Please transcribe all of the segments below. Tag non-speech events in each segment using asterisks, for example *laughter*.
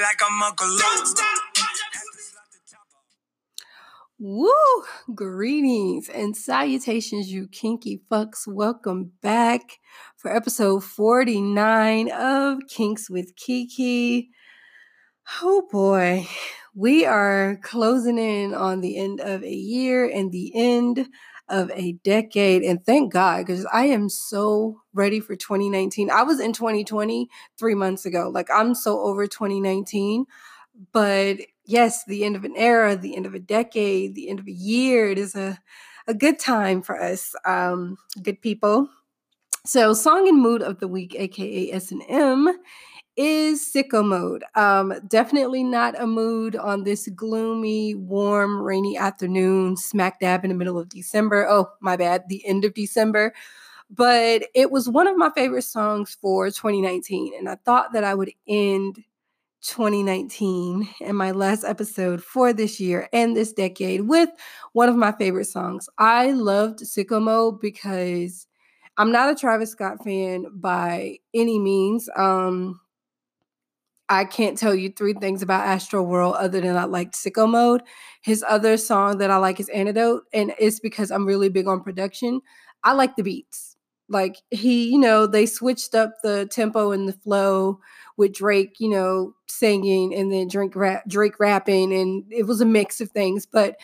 Like I'm Uncle. Woo! Greetings and salutations, you kinky fucks. Welcome back for episode 49 of Kinks with Kiki. Oh boy, we are closing in on the end of a year and the end of a decade. And thank God, because I am so ready for 2019. I was in 2020 three months ago. Like, I'm so over 2019. But yes, the end of an era, the end of a decade, the end of a year. It is a, a good time for us, um, good people. So, song and mood of the week, aka S and M, is sicko mode. Um, definitely not a mood on this gloomy, warm, rainy afternoon, smack dab in the middle of December. Oh, my bad, the end of December. But it was one of my favorite songs for 2019, and I thought that I would end 2019 and my last episode for this year and this decade with one of my favorite songs. I loved Sicko Mode because I'm not a Travis Scott fan by any means. Um I can't tell you three things about Astroworld other than I liked Sicko Mode. His other song that I like is Antidote, and it's because I'm really big on production. I like the beats. Like he, you know, they switched up the tempo and the flow with Drake, you know, singing and then Drake rap, Drake rapping, and it was a mix of things. But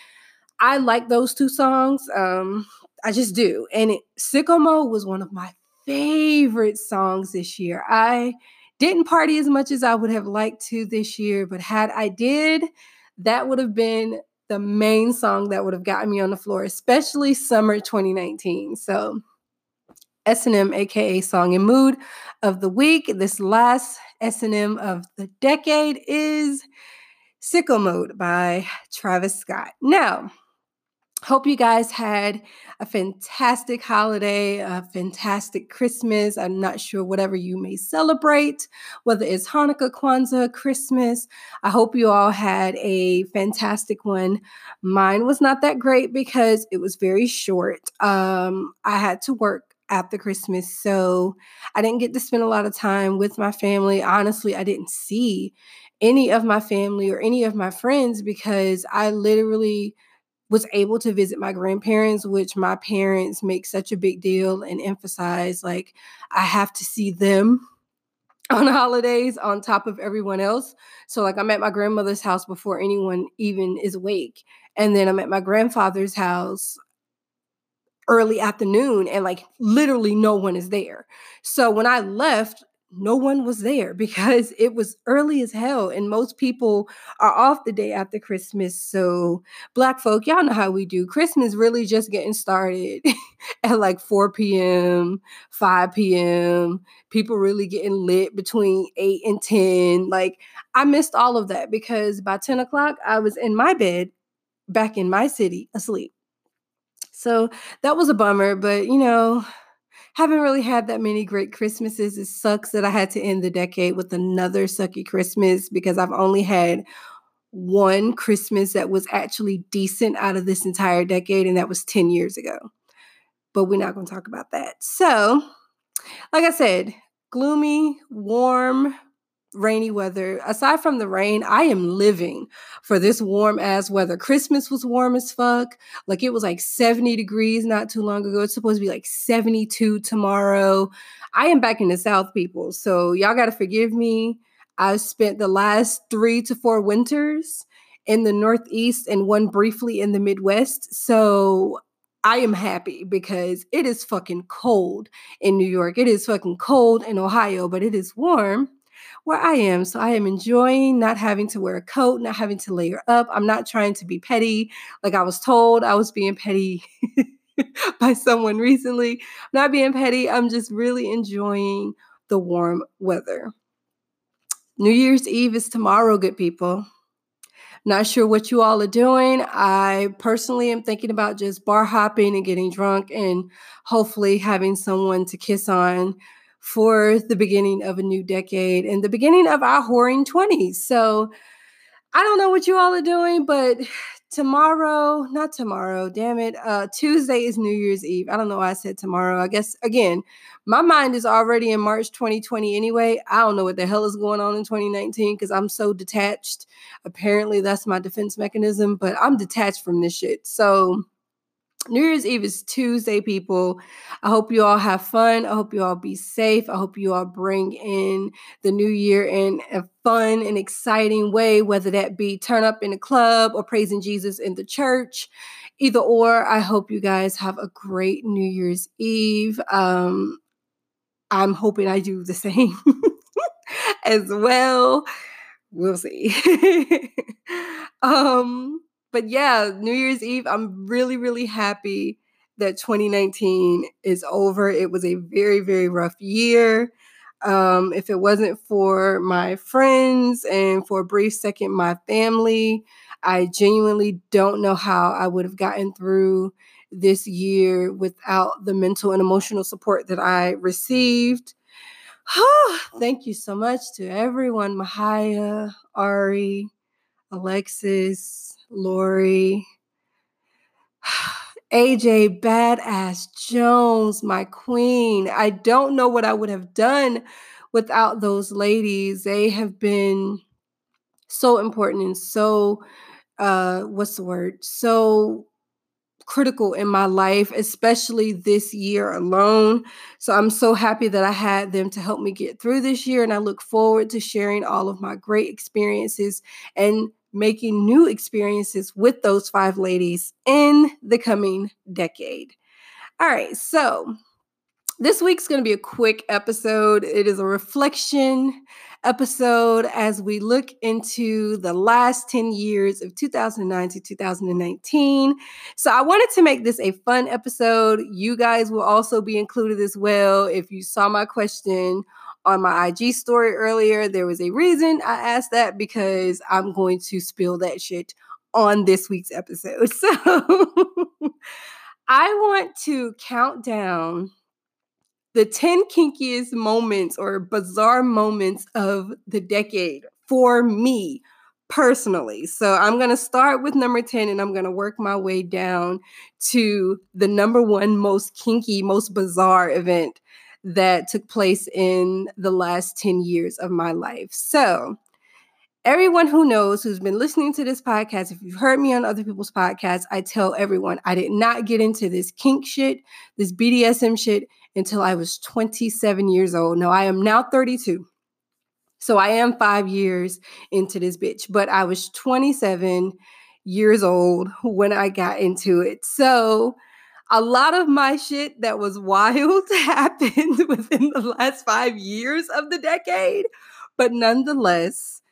I like those two songs. Um, I just do. And it, Sicko Mode was one of my favorite songs this year. I didn't party as much as I would have liked to this year, but had I did, that would have been the main song that would have gotten me on the floor, especially summer 2019. So S&M aka Song and Mood of the week. This last S&M of the decade is Sicko Mode by Travis Scott. Now, hope you guys had a fantastic holiday, a fantastic Christmas. I'm not sure whatever you may celebrate, whether it's Hanukkah, Kwanzaa, Christmas. I hope you all had a fantastic one. Mine was not that great because it was very short. Um, I had to work after Christmas. So I didn't get to spend a lot of time with my family. Honestly, I didn't see any of my family or any of my friends because I literally was able to visit my grandparents, which my parents make such a big deal and emphasize like I have to see them *laughs* on holidays on top of everyone else. So like I'm at my grandmother's house before anyone even is awake. And then I'm at my grandfather's house early afternoon and like literally no one is there. So when I left, no one was there *laughs* because it was early as hell and most people are off the day after Christmas. So black folk, y'all know how we do. Christmas really just getting started *laughs* at like 4 p.m., 5 p.m. People really getting lit between 8 and 10. Like I missed all of that because by 10 o'clock I was in my bed back in my city asleep. So that was a bummer, but you know, haven't really had that many great Christmases. It sucks that I had to end the decade with another sucky Christmas because I've only had one Christmas that was actually decent out of this entire decade, and that was 10 years ago. But we're not going to talk about that. So, like I said, gloomy, warm, rainy weather. Aside from the rain, I am living for this warm ass weather. Christmas was warm as fuck. Like it was like 70 degrees not too long ago. It's supposed to be like 72 tomorrow. I am back in the South, people. So y'all got to forgive me. I spent the last three to four winters in the Northeast and one briefly in the Midwest. So I am happy because it is fucking cold in New York. It is fucking cold in Ohio, but it is warm where I am. So I am enjoying not having to wear a coat, not having to layer up. I'm not trying to be petty. Like I was told I was being petty *laughs* by someone recently. I'm not being petty. I'm just really enjoying the warm weather. New Year's Eve is tomorrow, good people. Not sure what you all are doing. I personally am thinking about just bar hopping and getting drunk and hopefully having someone to kiss on for the beginning of a new decade and the beginning of our whoring 20s. So I don't know what you all are doing, but tomorrow, not tomorrow, damn it. Uh Tuesday is New Year's Eve. I don't know why I said tomorrow. I guess again, my mind is already in March 2020 anyway. I don't know what the hell is going on in 2019 because I'm so detached. Apparently, that's my defense mechanism, but I'm detached from this shit. So New Year's Eve is Tuesday, people. I hope you all have fun. I hope you all be safe. I hope you all bring in the new year in a fun and exciting way, whether that be turn up in a club or praising Jesus in the church. Either or, I hope you guys have a great New Year's Eve. Um, I'm hoping I do the *laughs* same as well. We'll see. *laughs* um, but yeah, New Year's Eve, I'm really, really happy that 2019 is over. It was a very, very rough year. Um, if it wasn't for my friends and for a brief second, my family, I genuinely don't know how I would have gotten through this year without the mental and emotional support that I received. *sighs* Thank you so much to everyone Mahaya, Ari, Alexis, Lori, *sighs* AJ Badass Jones, my queen. I don't know what I would have done without those ladies. They have been so important and so uh what's the word? So critical in my life, especially this year alone. So I'm so happy that I had them to help me get through this year. And I look forward to sharing all of my great experiences and making new experiences with those five ladies in the coming decade. All right, so this week's going to be a quick episode. It is a reflection episode as we look into the last 10 years of 2009 to 2019. So I wanted to make this a fun episode. You guys will also be included as well. If you saw my question on my IG story earlier, there was a reason I asked that because I'm going to spill that shit on this week's episode. *laughs* So I want to count down the 10 kinkiest moments or bizarre moments of the decade for me personally. So I'm going to start with number 10 and I'm going to work my way down to the number one most kinky, most bizarre event that took place in the last 10 years of my life. So, everyone who knows who's been listening to this podcast, if you've heard me on other people's podcasts, I tell everyone I did not get into this kink shit, this BDSM shit until I was 27 years old. Now I am now 32. So I am five years into this bitch, but I was 27 years old when I got into it. So a lot of my shit that was wild *laughs* happened *laughs* within the last five years of the decade. But nonetheless,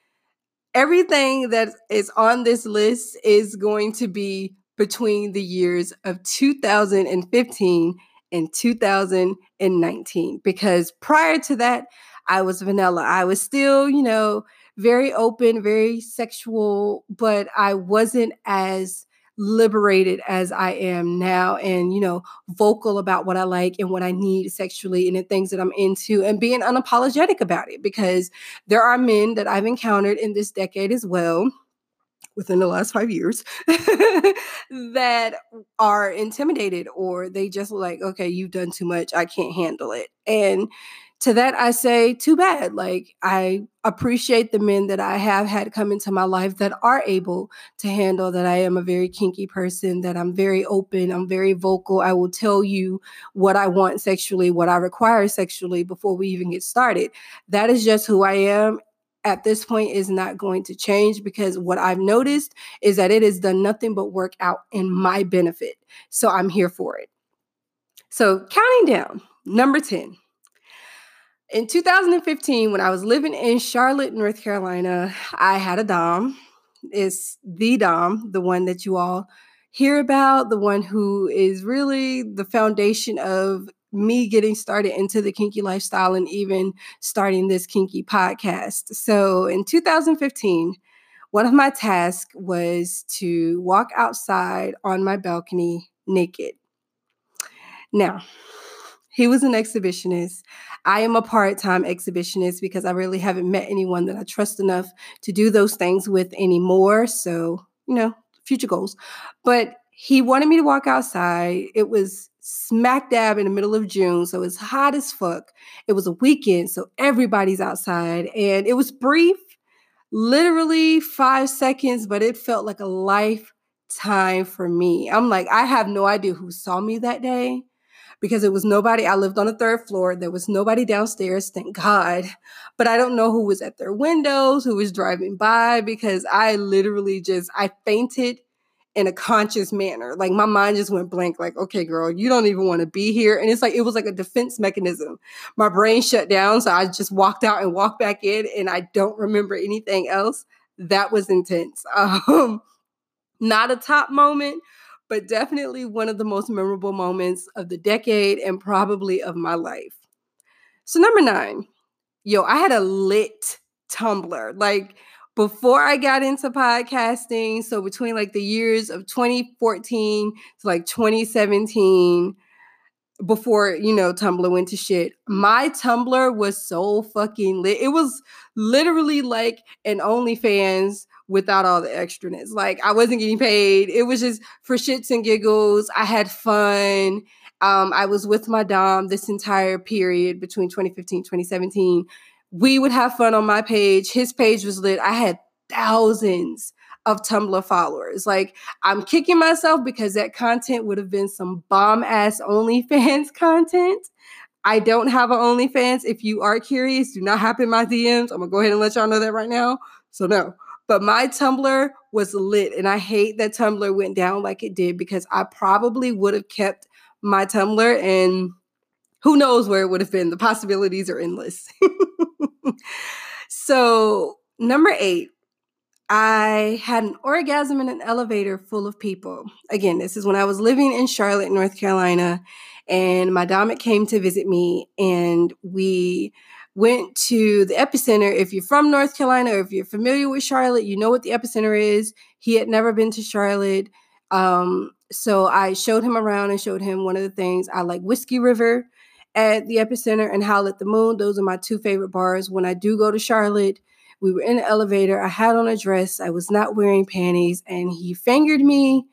everything that is on this list is going to be between the years of 2015 and 2019 because prior to that, I was vanilla. I was still, you know, very open, very sexual, but I wasn't as liberated as I am now and, you know, vocal about what I like and what I need sexually and the things that I'm into and being unapologetic about it because there are men that I've encountered in this decade as well within the last five years *laughs* that are intimidated or they just like, okay, you've done too much. I can't handle it. And to that, I say, too bad. Like, I appreciate the men that I have had come into my life that are able to handle that I am a very kinky person, that I'm very open, I'm very vocal. I will tell you what I want sexually, what I require sexually before we even get started. That is just who I am at this point is not going to change because what I've noticed is that it has done nothing but work out in my benefit. So I'm here for it. So counting down, number 10. In 2015, when I was living in Charlotte, North Carolina, I had a Dom. It's the Dom, the one that you all hear about, the one who is really the foundation of me getting started into the kinky lifestyle and even starting this kinky podcast. So in 2015, one of my tasks was to walk outside on my balcony naked. Now, he was an exhibitionist. I am a part time exhibitionist because I really haven't met anyone that I trust enough to do those things with anymore. So, you know, future goals. But he wanted me to walk outside. It was smack dab in the middle of June, so it's hot as fuck. It was a weekend, so everybody's outside, and it was brief, literally five seconds, but it felt like a lifetime for me. I'm like, I have no idea who saw me that day because it was nobody. I lived on the third floor. There was nobody downstairs, thank God. But I don't know who was at their windows, who was driving by, because I literally just, I fainted in a conscious manner. Like my mind just went blank, like, okay, girl, you don't even want to be here. And it's like, it was like a defense mechanism. My brain shut down. So I just walked out and walked back in, and I don't remember anything else. That was intense. *laughs* Um, not a top moment, but definitely one of the most memorable moments of the decade and probably of my life. So, number nine, yo, I had a lit Tumblr. Like, before I got into podcasting, so between like the years of 2014 to like 2017, before you know Tumblr went to shit, my Tumblr was so fucking lit. It was literally like an OnlyFans without all the extraness. Like I wasn't getting paid. It was just for shits and giggles. I had fun. Um, I was with my dom this entire period between 2015 2017. We would have fun on my page. His page was lit. I had thousands of Tumblr followers. Like I'm kicking myself because that content would have been some bomb ass OnlyFans *laughs* content. I don't have an OnlyFans. If you are curious, do not hop in my DMs. I'm gonna go ahead and let y'all know that right now. So no, but my Tumblr was lit. And I hate that Tumblr went down like it did because I probably would have kept my Tumblr and who knows where it would have been. The possibilities are endless. *laughs* so, number eight, I had an orgasm in an elevator full of people. Again, this is when I was living in Charlotte, North Carolina, and my dominant came to visit me, and we went to the epicenter. If you're from North Carolina or if you're familiar with Charlotte, you know what the epicenter is. He had never been to Charlotte. Um, so I showed him around and showed him one of the things. I like Whiskey River at the epicenter and Howl at the Moon. Those are my two favorite bars. When I do go to Charlotte, we were in the elevator. I had on a dress. I was not wearing panties, and he fingered me.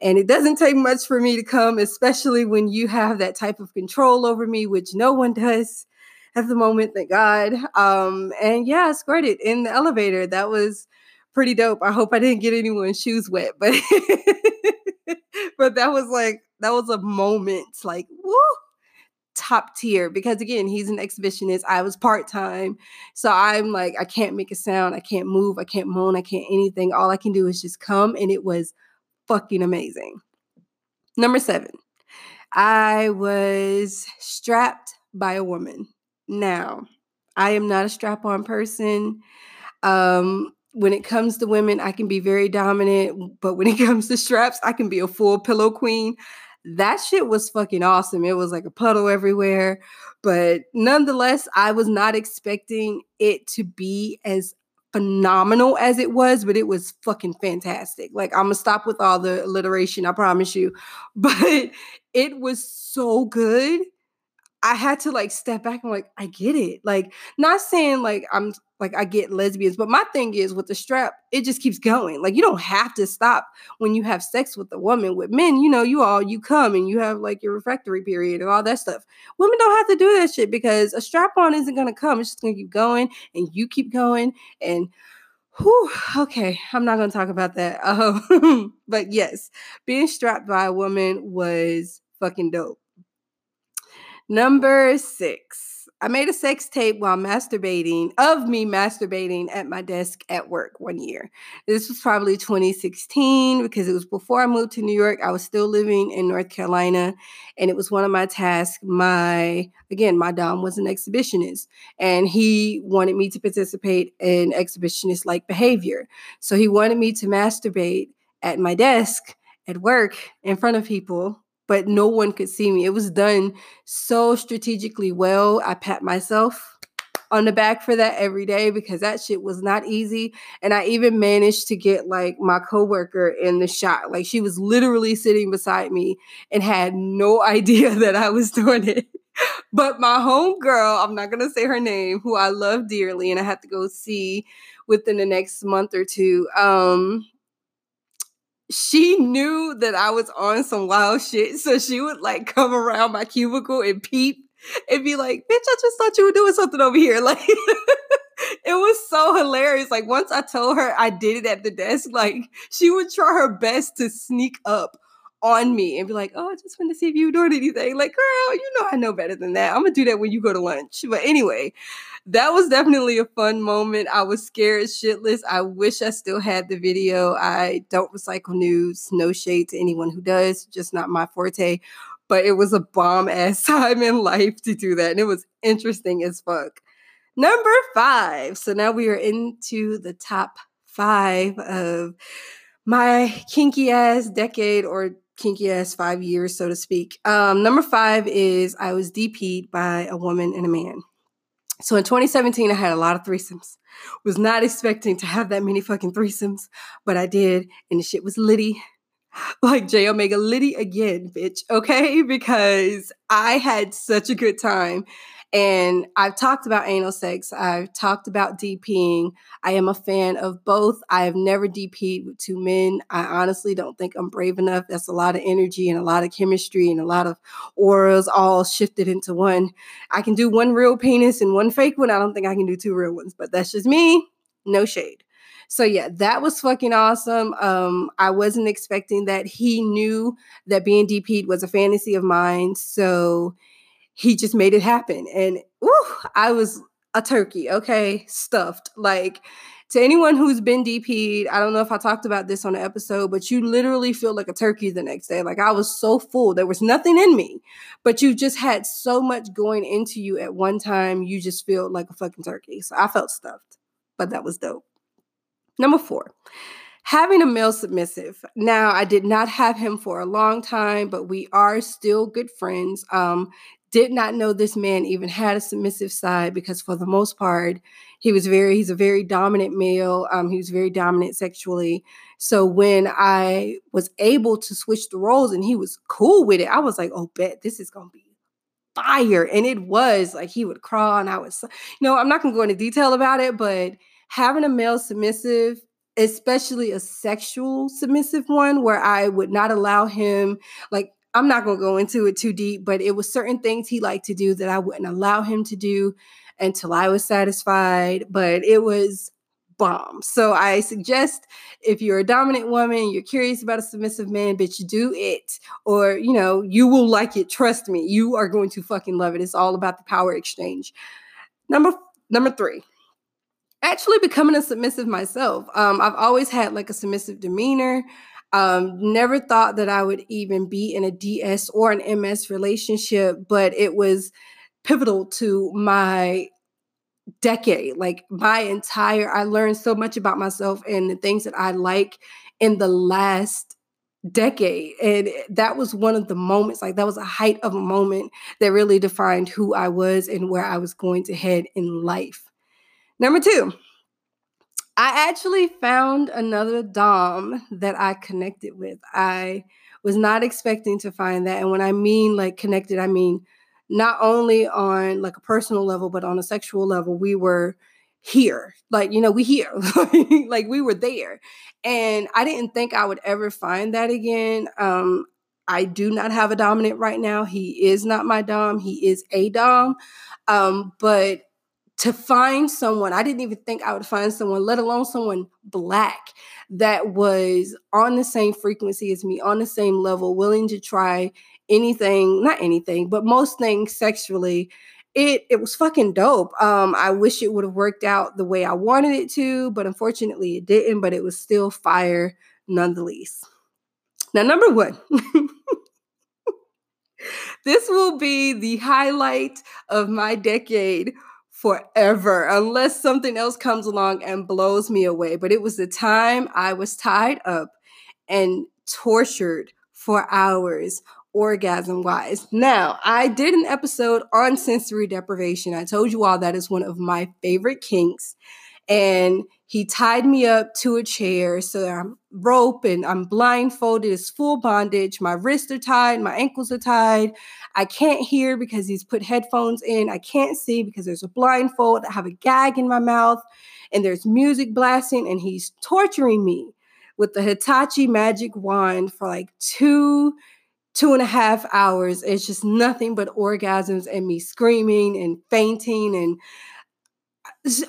And it doesn't take much for me to come, especially when you have that type of control over me, which no one does at the moment, thank God. Um, and yeah, I squirted in the elevator. That was pretty dope. I hope I didn't get anyone's shoes wet, but *laughs* but that was like that was a moment like woo top tier because again he's an exhibitionist i was part-time so i'm like i can't make a sound i can't move i can't moan i can't anything all i can do is just come and it was fucking amazing number seven i was strapped by a woman now, I am not a strap on person. Um, when it comes to women, I can be very dominant, but when it comes to straps, I can be a full pillow queen. That shit was fucking awesome. It was like a puddle everywhere. But nonetheless, I was not expecting it to be as phenomenal as it was, but it was fucking fantastic. Like, I'm gonna stop with all the alliteration, I promise you. *laughs* But it was so good I had to like step back and like, I get it. Like, not saying like I'm like I get lesbians, but my thing is with the strap, it just keeps going. Like, you don't have to stop when you have sex with a woman. With men, you know, you all you come and you have like your refractory period and all that stuff. Women don't have to do that shit because a strap on isn't gonna come. It's just gonna keep going and you keep going and Whew, okay, I'm not gonna talk about that. *laughs* Um, but yes, being strapped by a woman was fucking dope. Number six, I made a sex tape while masturbating, of me masturbating at my desk at work one year. This was probably 2016 because it was before I moved to New York. I was still living in North Carolina, and it was one of my tasks. My, again, my Dom was an exhibitionist, and he wanted me to participate in exhibitionist like behavior. So he wanted me to masturbate at my desk at work in front of people but no one could see me. It was done so strategically well. I pat myself on the back for that every day because that shit was not easy. And I even managed to get like my coworker in the shot. Like she was literally sitting beside me and had no *laughs* idea that I was doing it. But my home girl, I'm not gonna say her name, who I love dearly, and I have to go see within the next month or two. Um, she knew that I was on some wild shit. So she would like come around my cubicle and peep and be like, bitch, I just thought you were doing something over here. *laughs* Like, it was so hilarious. Like, once I told her I did it at the desk, like, she would try her best to sneak up on me and be like, oh, I just want to see if you were doing anything. Like, girl, you know I know better than that. I'm gonna do that when you go to lunch. But anyway, that was definitely a fun moment. I was scared shitless. I wish I still had the video. I don't recycle news. No shade to anyone who does, just not my forte. But it was a bomb ass *laughs* time in life to do that. And it was interesting as fuck. Number five. So now we are into the top five of my kinky ass decade or kinky ass five years, so to speak. Um, number five is I was DP'd by a woman and a man. So in 2017, I had a lot of threesomes. Was not expecting to have that many fucking threesomes, but I did, and the shit was litty. *laughs* Like J Omega Liddy again, bitch. Okay, *laughs* because I had such a good time. And I've talked about anal sex. I've talked about DPing. I am a fan of both. I have never with two men. I honestly don't think I'm brave enough. That's a lot of energy and a lot of chemistry and a lot of auras all shifted into one. I can do one real penis and one fake one. I don't think I can do two real ones, but that's just me. No shade. So yeah, that was fucking awesome. Um, I wasn't expecting that. He knew that being DP'd was a fantasy of mine. So he just made it happen. And whew, I was a turkey, okay, stuffed. Like to anyone who's been DP'd, I don't know if I talked about this on the episode, but you literally feel like a turkey the next day. Like I was so full, there was nothing in me, but you just had so much going into you at one time, you just feel like a fucking turkey. So I felt stuffed, but that was dope. Number four, having a male submissive. Now, I did not have him for a long time, but we are still good friends. Um, did not know this man even had a submissive side because for the most part he was very he's a very dominant male um, he was very dominant sexually. So when i was able to switch the roles and he was cool with it i was like oh bet this is gonna be fire. And it was like he would crawl and i was you know i'm not gonna go into detail about it but having a male submissive especially a sexual submissive one where i would not allow him like I'm not going to go into it too deep, but it was certain things he liked to do that I wouldn't allow him to do until I was satisfied. But it was bomb. So I suggest if you're a dominant woman, you're curious about a submissive man, bitch, do it. Or, you know, you will like it. Trust me, you are going to fucking love it. It's all about the power exchange. Number number three. Actually becoming a submissive myself. Um, I've always had like a submissive demeanor. Um, never thought that I would even be in a DS or an MS relationship, but it was pivotal to my decade. Like my entire, I learned so much about myself and the things that I like in the last decade. And that was one of the moments, like that was a height of a moment that really defined who I was and where I was going to head in life. Number two, I actually found another Dom that I connected with. I was not expecting to find that. And when I mean like connected, I mean not only on like a personal level, but on a sexual level. We were here. Like, you know, we here. *laughs* like we were there. And I didn't think I would ever find that again. Um, I do not have a dominant right now. He is not my dom. He is a dom. Um, but to find someone, I didn't even think I would find someone, let alone someone black that was on the same frequency as me, on the same level, willing to try anything, not anything, but most things sexually. It it was fucking dope. Um, I wish it would have worked out the way I wanted it to, but unfortunately it didn't, but it was still fire nonetheless. Now, number one. *laughs* this will be the highlight of my decade forever unless something else comes along and blows me away. But it was the time I was tied up and tortured for hours orgasm wise. Now, I did an episode on sensory deprivation. I told you all that is one of my favorite kinks. And he tied me up to a chair. So that I'm rope and I'm blindfolded. It's full bondage. My wrists are tied. My ankles are tied. I can't hear because he's put headphones in. I can't see because there's a blindfold. I have a gag in my mouth and there's music blasting and he's torturing me with the Hitachi magic wand for like two, two and a half hours. It's just nothing but orgasms and me screaming and fainting and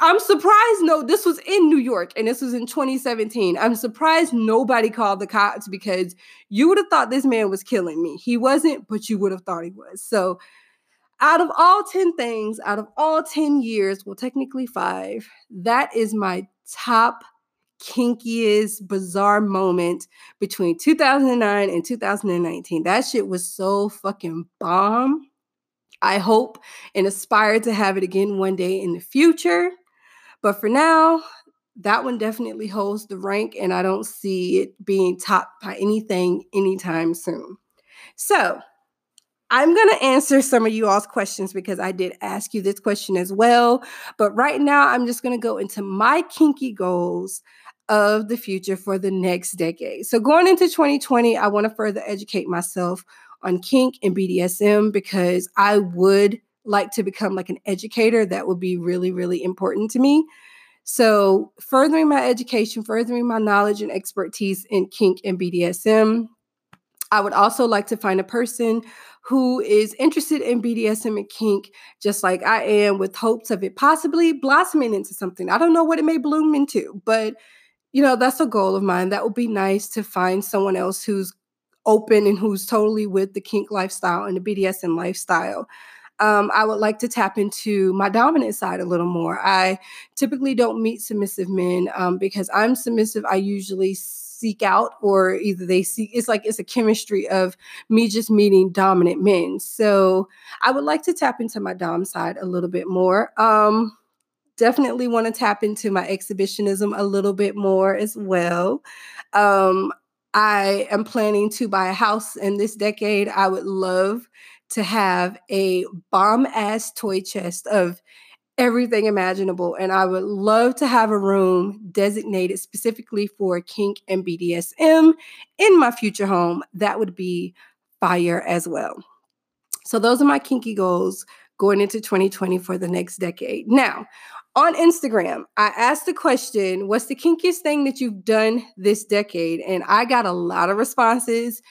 I'm surprised. No, this was in New York and this was in 2017. I'm surprised nobody called the cops because you would have thought this man was killing me. He wasn't, but you would have thought he was. So, out of all 10 things, out of all 10 years, well, technically five, that is my top kinkiest, bizarre moment between 2009 and 2019. That shit was so fucking bomb. I hope and aspire to have it again one day in the future. But for now, that one definitely holds the rank, and I don't see it being topped by anything anytime soon. So, I'm going to answer some of you all's questions because I did ask you this question as well. But right now, I'm just going to go into my kinky goals of the future for the next decade. So, going into 2020, I want to further educate myself on kink and BDSM because I would like to become like an educator. That would be really, really important to me. So, furthering my education, furthering my knowledge and expertise in kink and BDSM. I would also like to find a person who is interested in BDSM and kink, just like I am, with hopes of it possibly blossoming into something. I don't know what it may bloom into, but you know, that's a goal of mine. That would be nice to find someone else who's open and who's totally with the kink lifestyle and the BDSM lifestyle. Um, I would like to tap into my dominant side a little more. I typically don't meet submissive men um, because I'm submissive. I usually seek out, or either they see it's like it's a chemistry of me just meeting dominant men. So I would like to tap into my dom side a little bit more. Um, definitely want to tap into my exhibitionism a little bit more as well. Um, I am planning to buy a house in this decade. I would love to have a bomb ass toy chest of everything imaginable. And I would love to have a room designated specifically for kink and BDSM in my future home. That would be fire as well. So, those are my kinky goals going into 2020 for the next decade. Now, on Instagram, I asked the question, What's the kinkiest thing that you've done this decade? And I got a lot of responses.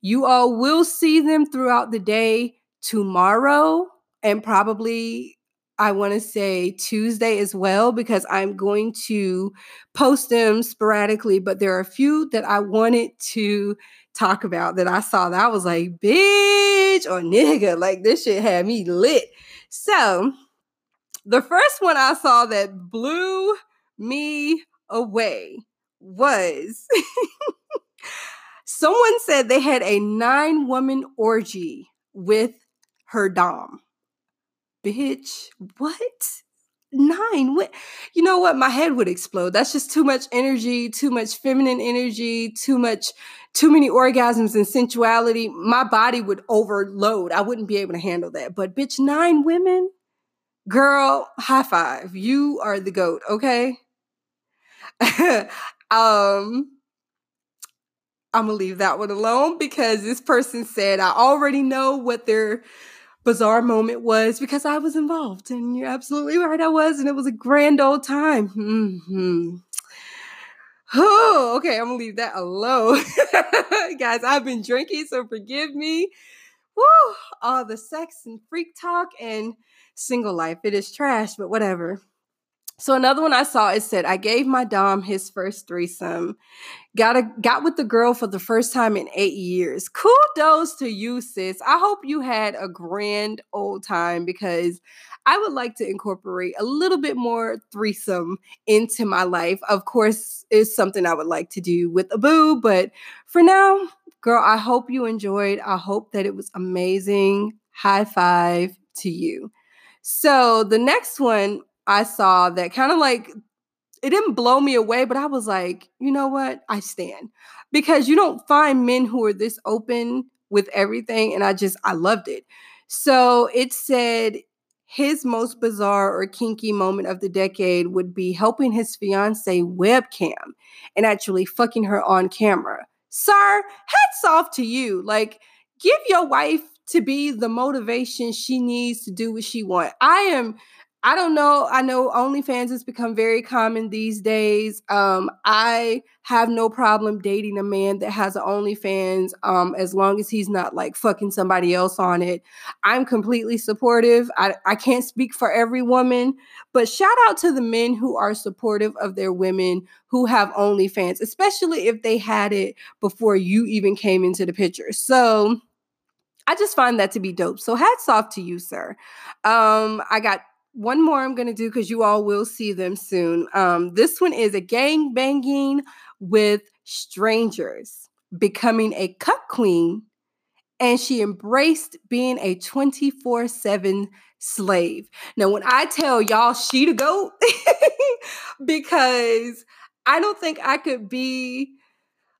You all will see them throughout the day tomorrow and probably, I want to say Tuesday as well, because I'm going to post them sporadically. But there are a few that I wanted to talk about that I saw that I was like, bitch or nigga, *laughs* like this shit had me lit. So, the first one I saw that blew me away was *laughs* someone said they had a nine woman orgy with her Dom. Bitch, what? Nine? What? You know what? My head would explode. That's just too much energy, too much feminine energy, too much, too many orgasms and sensuality. My body would overload. I wouldn't be able to handle that. But bitch, nine women? girl, high five. You are the goat, okay? *laughs* um I'm gonna leave that one alone because this person said I already know what their bizarre moment was because I was involved. And you're absolutely right, I was, and it was a grand old time. Mm-hmm. Oh, okay, I'm gonna leave that alone. *laughs* Guys, I've been drinking, so forgive me. Woo! All the sex and freak talk and single life. It is trash, but whatever. So another one I saw it said, I gave my Dom his first threesome. Got a got with the girl for the first time in eight years. Kudos to you, sis. I hope you had a grand old time because I would like to incorporate a little bit more threesome into my life. Of course, it's something I would like to do with a boo, but for now, girl, I hope you enjoyed. I hope that it was amazing. High five to you. So the next one I saw that kind of like it didn't blow me away, but I was like, you know what? I stand because you don't find men who are this open with everything. And I just, I loved it. So it said his most bizarre or kinky moment of the decade would be helping his fiance webcam and actually fucking her on camera. Sir, hats off to you. Like, give your wife to be the motivation she needs to do what she wants. I am I don't know. I know OnlyFans has become very common these days. Um, I have no problem dating a man that has an OnlyFans um, as long as he's not like fucking somebody else on it. I'm completely supportive. I, I can't speak for every woman, but shout out to the men who are supportive of their women who have OnlyFans, especially if they had it before you even came into the picture. So, I just find that to be dope. So hats off to you, sir. Um, I got one more I'm going to do because you all will see them soon. Um, this one is a gang banging with strangers, becoming a cut queen, and she embraced being a 24 7 slave. Now, when I tell y'all she to go, *laughs* because I don't think I could be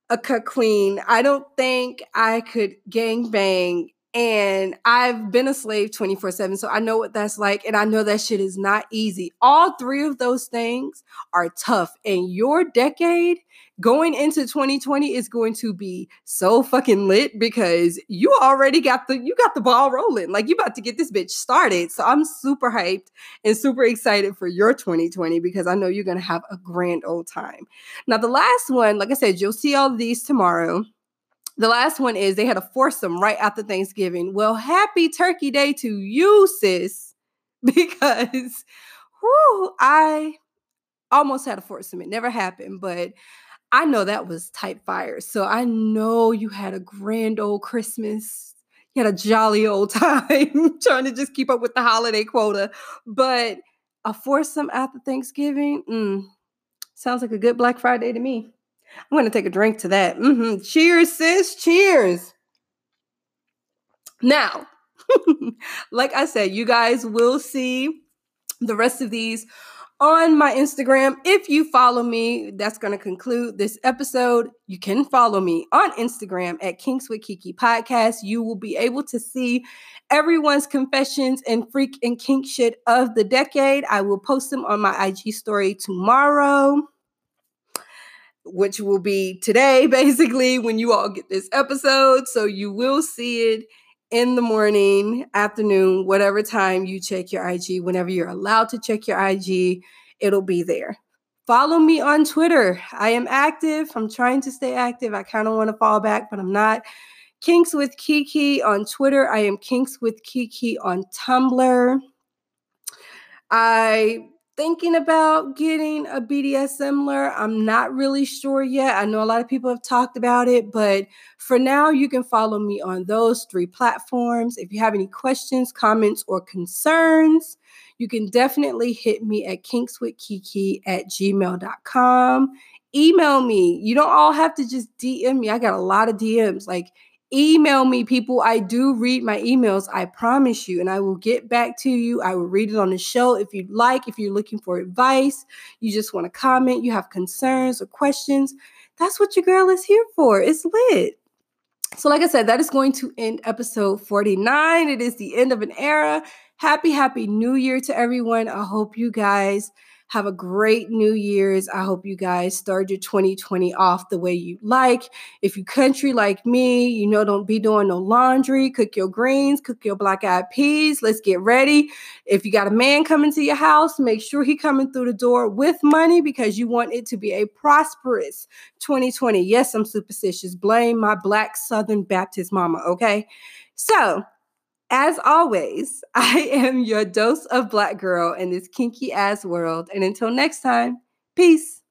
a cut queen. I don't think I could gang bang and I've been a slave 24 7. So I know what that's like. And I know that shit is not easy. All three of those things are tough. And your decade going into 2020 is going to be so fucking lit because you already got the you got the ball rolling. Like you about to get this bitch started. So I'm super hyped and super excited for your 2020 because I know you're gonna have a grand old time. Now the last one, like I said, you'll see all these tomorrow. The last one is they had a foursome right after Thanksgiving. Well, happy Turkey Day to you, sis, *laughs* because whoo, I almost had a foursome. It never happened, but I know that was tight fire. So I know you had a grand old Christmas. You had a jolly old *laughs* time trying to just keep up with the holiday quota. But a foursome after Thanksgiving, mm, sounds like a good Black Friday to me. I'm going to take a drink to that. Mm-hmm. Cheers, sis. Cheers. Now, *laughs* like I said, you guys will see the rest of these on my Instagram. If you follow me, that's going to conclude this episode. You can follow me on Instagram at Kinks with Kiki Podcast. You will be able to see everyone's confessions and freak and kink shit of the decade. I will post them on my IG story tomorrow which will be today, *laughs* basically, when you all get this episode. So you will see it in the morning, afternoon, whatever time you check your IG, whenever you're allowed to check your IG, it'll be there. Follow me on Twitter. I am active. I'm trying to stay active. I kind of want to fall back, but I'm not. Kinks with Kiki on Twitter. I am Kinks with Kiki on Tumblr. I thinking about getting a BDSM I'm not really sure yet. I know a lot of people have talked about it, but for now, you can follow me on those three platforms. If you have any questions, comments, or concerns, you can definitely hit me at kinkswithkiki at gmail.com. Email me. You don't all have to just DM me. I got a lot of DMs. Like, email me, people. I do read my emails, I promise you, and I will get back to you. I will read it on the show if you'd like. If you're looking for advice, you just want to comment, you have concerns or questions, that's what your girl is here for. It's lit. So, like I said, that is going to end episode 49. It is the end of an era. Happy, happy new year to everyone. I hope you guys have a great New Year's. I hope you guys start your 2020 off the way you like. If you country like me, you know, don't be doing no laundry, cook your greens, cook your black eyed peas. Let's get ready. If you got a man coming to your house, make sure he coming through the door with money because you want it to be a prosperous 2020. Yes, I'm superstitious. Blame my black Southern Baptist mama, okay? So, as always, *laughs* I am your dose of black girl in this kinky ass world. And until next time, peace.